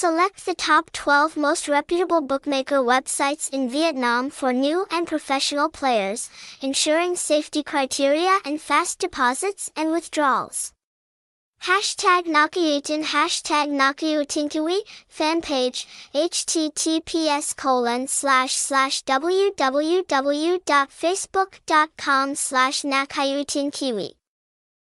Select the top 12 most reputable bookmaker websites in Vietnam for new and professional players, ensuring safety criteria and fast deposits and withdrawals. Hashtag Nhacaiuytin Hashtag Nhacaiuytinkiwi Fan page https colon slash slash www.facebook.com slash Nhacaiuytinkiwi